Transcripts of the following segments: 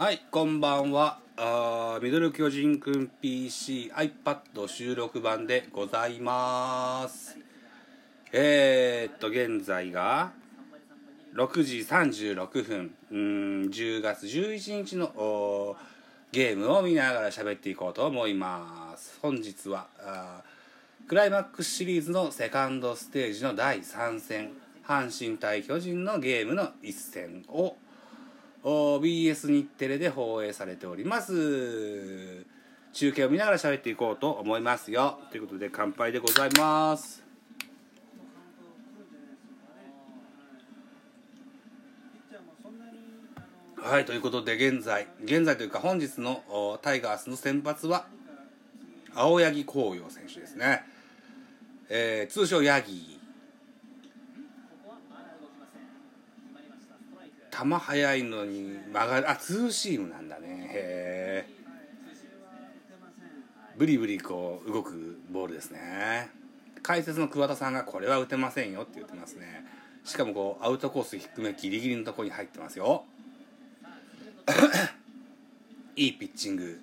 はい、こんばんは。あミドル巨人くん PC、iPad 収録版でございます。えー、っと、現在が、6時36分、うん、10月11日のゲームを見ながら喋っていこうと思います。本日は、あクライマックスシリーズのセカンドステージの第3戦、阪神対巨人のゲームの一戦を、BS 日テレで放映されております。中継を見ながら喋っていこうと思いますよ。ということで乾杯でございます。はいということで現在現在というか本日のタイガースの先発は青柳紅葉選手ですね、えー通称ヤギ。球速いのに曲がる。あツーシームなんだね。へえブリブリこう動くボールですね。解説の桑田さんがこれは打てませんよって言ってますね。しかもこうアウトコース低めギリギリのところに入ってますよ。いいピッチング。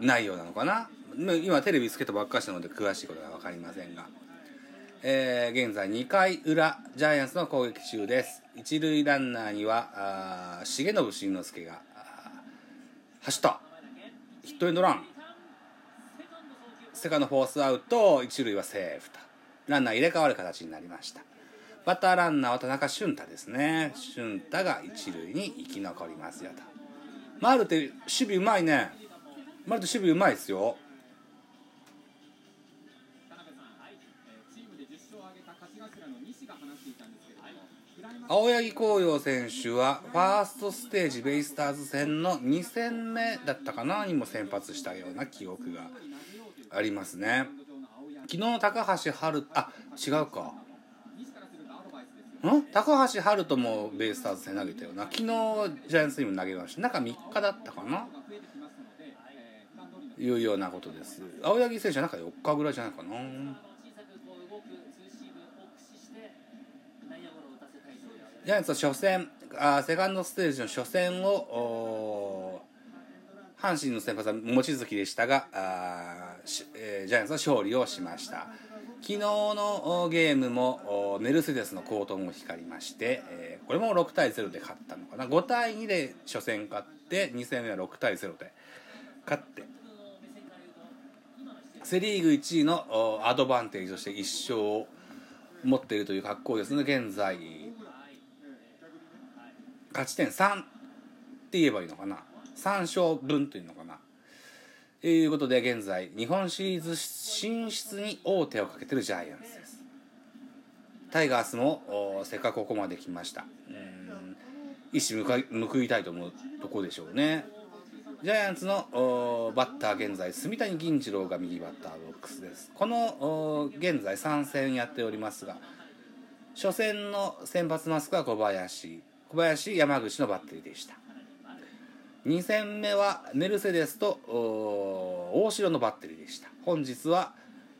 内容なのかな？今テレビつけたばっかしなので詳しいことが分かりませんが。えー現在2回裏ジャイアンツの攻撃中です。一塁ランナーにはあー重信慎之介が走った。ヒットエンドラン。セカンドフォースアウト一塁はセーフと。ランナー入れ替わる形になりました。バッターランナーは田中俊太ですね。俊太が一塁に生き残りますよと。マルテ守備うまいね。マルテ守備うまいですよ。青柳紅葉選手はファーストステージベイスターズ戦の2戦目だったかなにも先発したような記憶がありますね。昨日の高橋春あ違うか。ん？高橋春人もベイスターズ戦投げたよな。昨日ジャイアンツにも投げました。中3日だったかな？いうようなことです。青柳選手はなんか4日ぐらいじゃないかなジャイアンツは初戦あセカンドステージの初戦を阪神の先発は望月でしたがあしえージャイアンツは勝利をしました。昨日のおゲームもおメルセデスの好投も光りまして、えーこれも6対0で勝ったのかな。5対2で初戦勝って2戦目は6対0で勝ってセ・リーグ1位のアドバンテージとして1勝を持っているという格好ですね現在。勝ち点3って言えばいいのかな？3勝分というのかな？ということで現在日本シリーズ進出に王手をかけてるジャイアンツです。タイガースもせっかくここまで来ました。うん。一矢報い報いたいと思うとこでしょうね。ジャイアンツのバッター現在住谷銀次郎が右バッターボックスです。この現在3戦やっておりますが初戦の先発マスクは小林。小林山口のバッテリーでした。2戦目はメルセデスと大城のバッテリーでした。本日は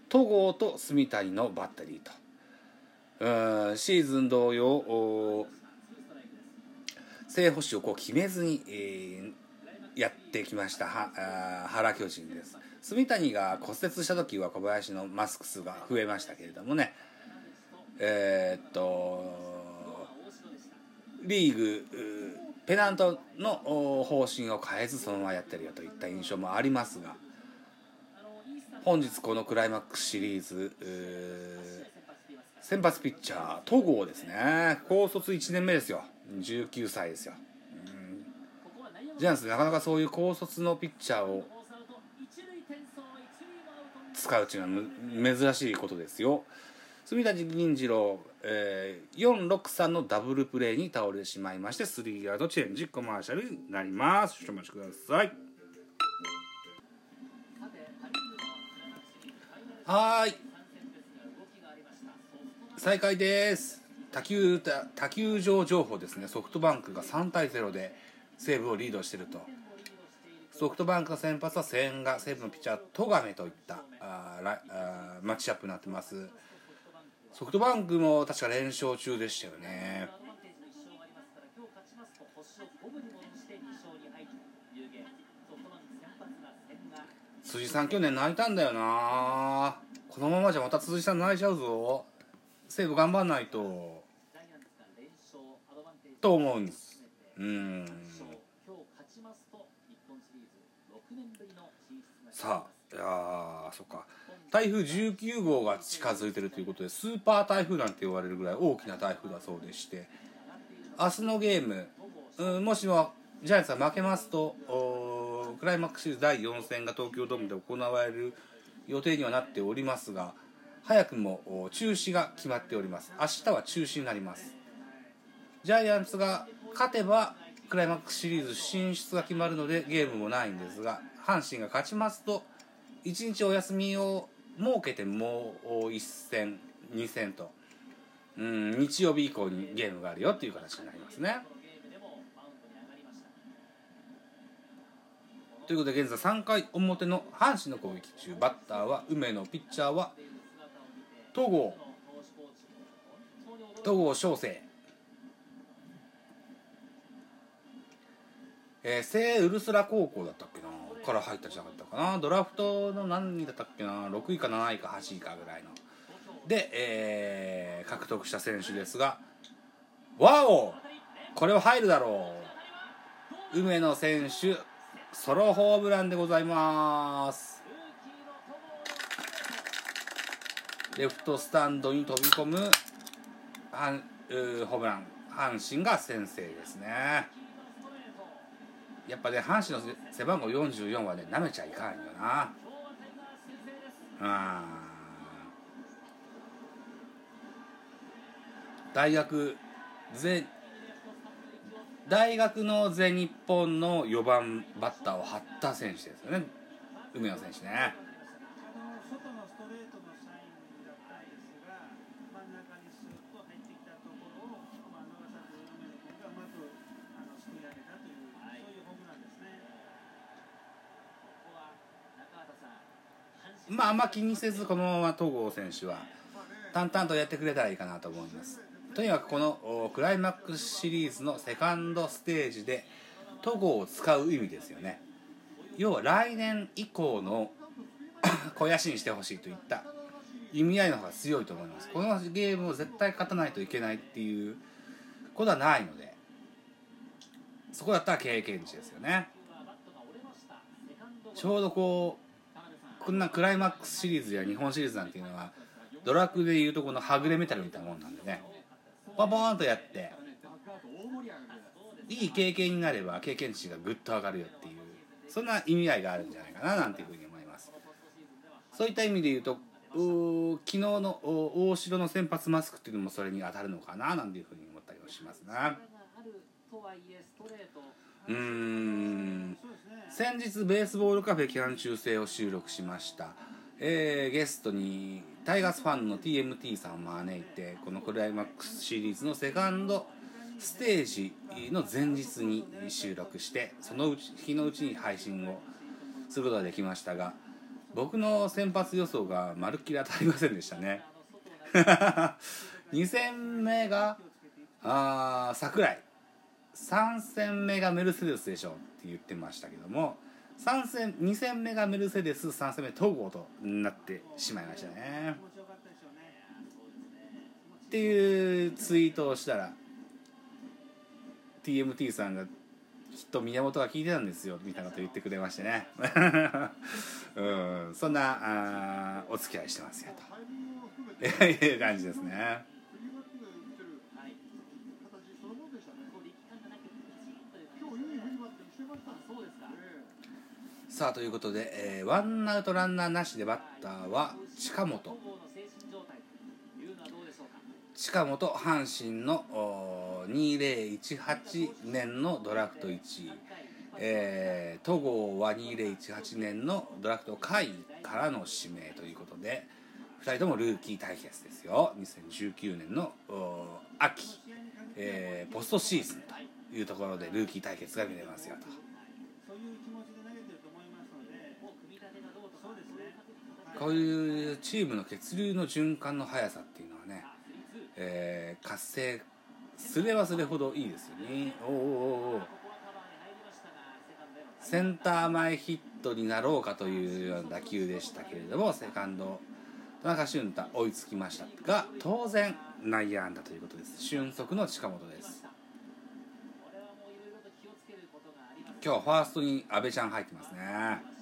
戸郷と住谷のバッテリーと。ーシーズン同様正捕手をこう決めずに、えーやってきましたは原巨人です。住谷が骨折した時は小林のマスク数が増えましたけれどもね。えーっとリーグペナントの方針を変えずそのままやってるよといった印象もありますが本日このクライマックスシリーズ先発ピッチャー戸郷ですね。高卒1年目ですよ。19歳ですよ。ジャイアンツなかなかそういう高卒のピッチャーを使うっていうのは珍しいことですよ。住谷銀次郎、えー、463のダブルプレーに倒れてしまいましてスリーアウトチェンジコマーシャルになります。少々お待ちください。はーい。再開です。他球他球場情報ですね。ソフトバンクが3対0で西武をリードしていると。ソフトバンクの先発は千賀西武のピッチャー戸亀といったああマッチアップになってます。ソフトバンクも確か連勝中でしたよね。辻さん去年泣いたんだよな。このままじゃまた辻さん泣いちゃうぞ。西武頑張んないと。と思うんです。うん。さあいやそっか。台風19号が近づいてるということでスーパー台風なんて言われるぐらい大きな台風だそうでして。明日のゲーム、うん、もしもジャイアンツが負けますとクライマックスシリーズ第4戦が東京ドームで行われる予定にはなっておりますが早くも中止が決まっております。明日は中止になります。ジャイアンツが勝てばクライマックスシリーズ進出が決まるのでゲームもないんですが阪神が勝ちますと1日お休みを設けてもう1戦2戦とうん日曜日以降にゲームがあるよっていう形になりますね。ということで現在3回表の阪神の攻撃中バッターは梅野ピッチャーは戸郷戸郷翔征えー、聖ウルスラ高校だったっけな？から入ったじゃなかったかな？ドラフトの何位だったっけな？6位か7位か8位かぐらいの。で、えー、獲得した選手ですがわおこれは入るだろう。梅野選手ソロホームランでございます。レフトスタンドに飛び込むはんホームラン。阪神が先制ですね。やっぱね阪神の背番号44はねなめちゃいかんよな。うん。大学全大学の全日本の4番バッターを張った選手ですよね。梅野選手ね。まああんま気にせずこのまま戸郷選手は淡々とやってくれたらいいかなと思います。とにかくこのクライマックスシリーズのセカンドステージで戸郷を使う意味ですよね。要は来年以降の 肥やしにしてほしいといった意味合いの方が強いと思います。このゲームを絶対勝たないといけないっていうことはないのでそこだったら経験値ですよね。ちょうどこうこんなクライマックスシリーズや日本シリーズなんていうのはドラクでいうとこのはぐれメタルみたいなもんなんでね。パポーンとやっていい経験になれば経験値がぐっと上がるよっていうそんな意味合いがあるんじゃないかななんていうふうに思います。そういった意味で言うと昨日の大城の先発マスクっていうのもそれに当たるのかななんていうふうに思ったりもしますな。うん先日ベースボールカフェ期間中制を収録しました。えー、ゲストにタイガースファンの TMT さんを招いてこのクライマックスシリーズのセカンドステージの前日に収録してそのうち日のうちに配信をすることができましたが僕の先発予想がまるっきり当たりませんでしたね。2戦目があ桜井。3戦目がメルセデスでしょって言ってましたけども3戦2戦目がメルセデス3戦目統合となってしまいましたね。っていうツイートをしたら TMT さんがきっと宮本が聞いてたんですよみたいなこと言ってくれましてね。うん。そんなあお付き合いしてますよと。いう感じですねさあということで、えー、ワンアウトランナーなしでバッターは近本。近本阪神の2018年のドラフト1位、えー、戸郷は2018年のドラフト下位からの指名ということで2人ともルーキー対決ですよ。2019年の秋、えー、ポストシーズンというところでルーキー対決が見れますよと。こういうチームの血流の循環の速さっていうのはね、えー、活性すればするほどいいですよね。おおおおセンター前ヒットになろうかというような打球でしたけれどもセカンド田中俊太追いつきましたが当然内野安打ということです。俊足の近本です。今日ファーストに阿部ちゃん入ってますね。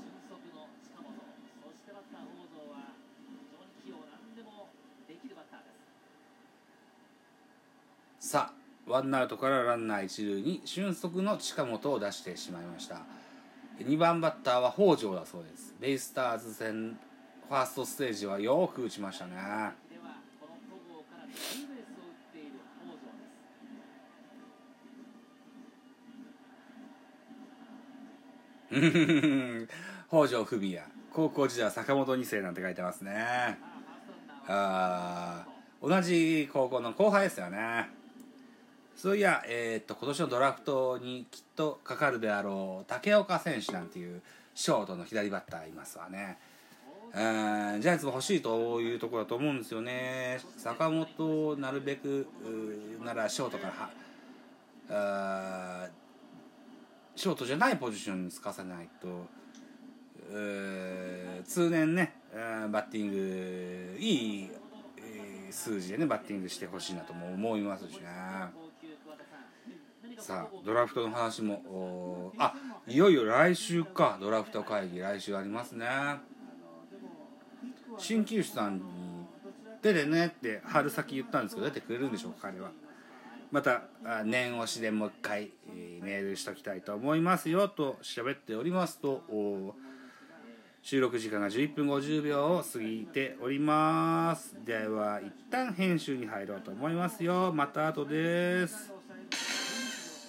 さあワンアウトからランナー一塁に俊足の近本を出してしまいました。2番バッターは北条だそうです。ベイスターズ戦ファーストステージはよく打ちましたね。北条文也高校時代は坂本2世なんて書いてますね。あ同じ高校の後輩ですよねそういや、えー、っと今年のドラフトにきっとかかるであろう竹岡選手なんていうショートの左バッターいますわね。ジャイアンツも欲しいというところだと思うんですよね。坂本をなるべくならショートからはショートじゃないポジションにつかせないと通年ねバッティングいい数字でねバッティングしてほしいなとも思いますしね。さドラフトの話もあいよいよ来週かドラフト会議来週ありますね。鍼灸師さんに出てねって春先言ったんですけど出てくれるんでしょうか彼は。また念押しでもう一回メールしときたいと思いますよと喋っておりますと収録時間が11分50秒を過ぎております。では一旦編集に入ろうと思いますよ。また後です。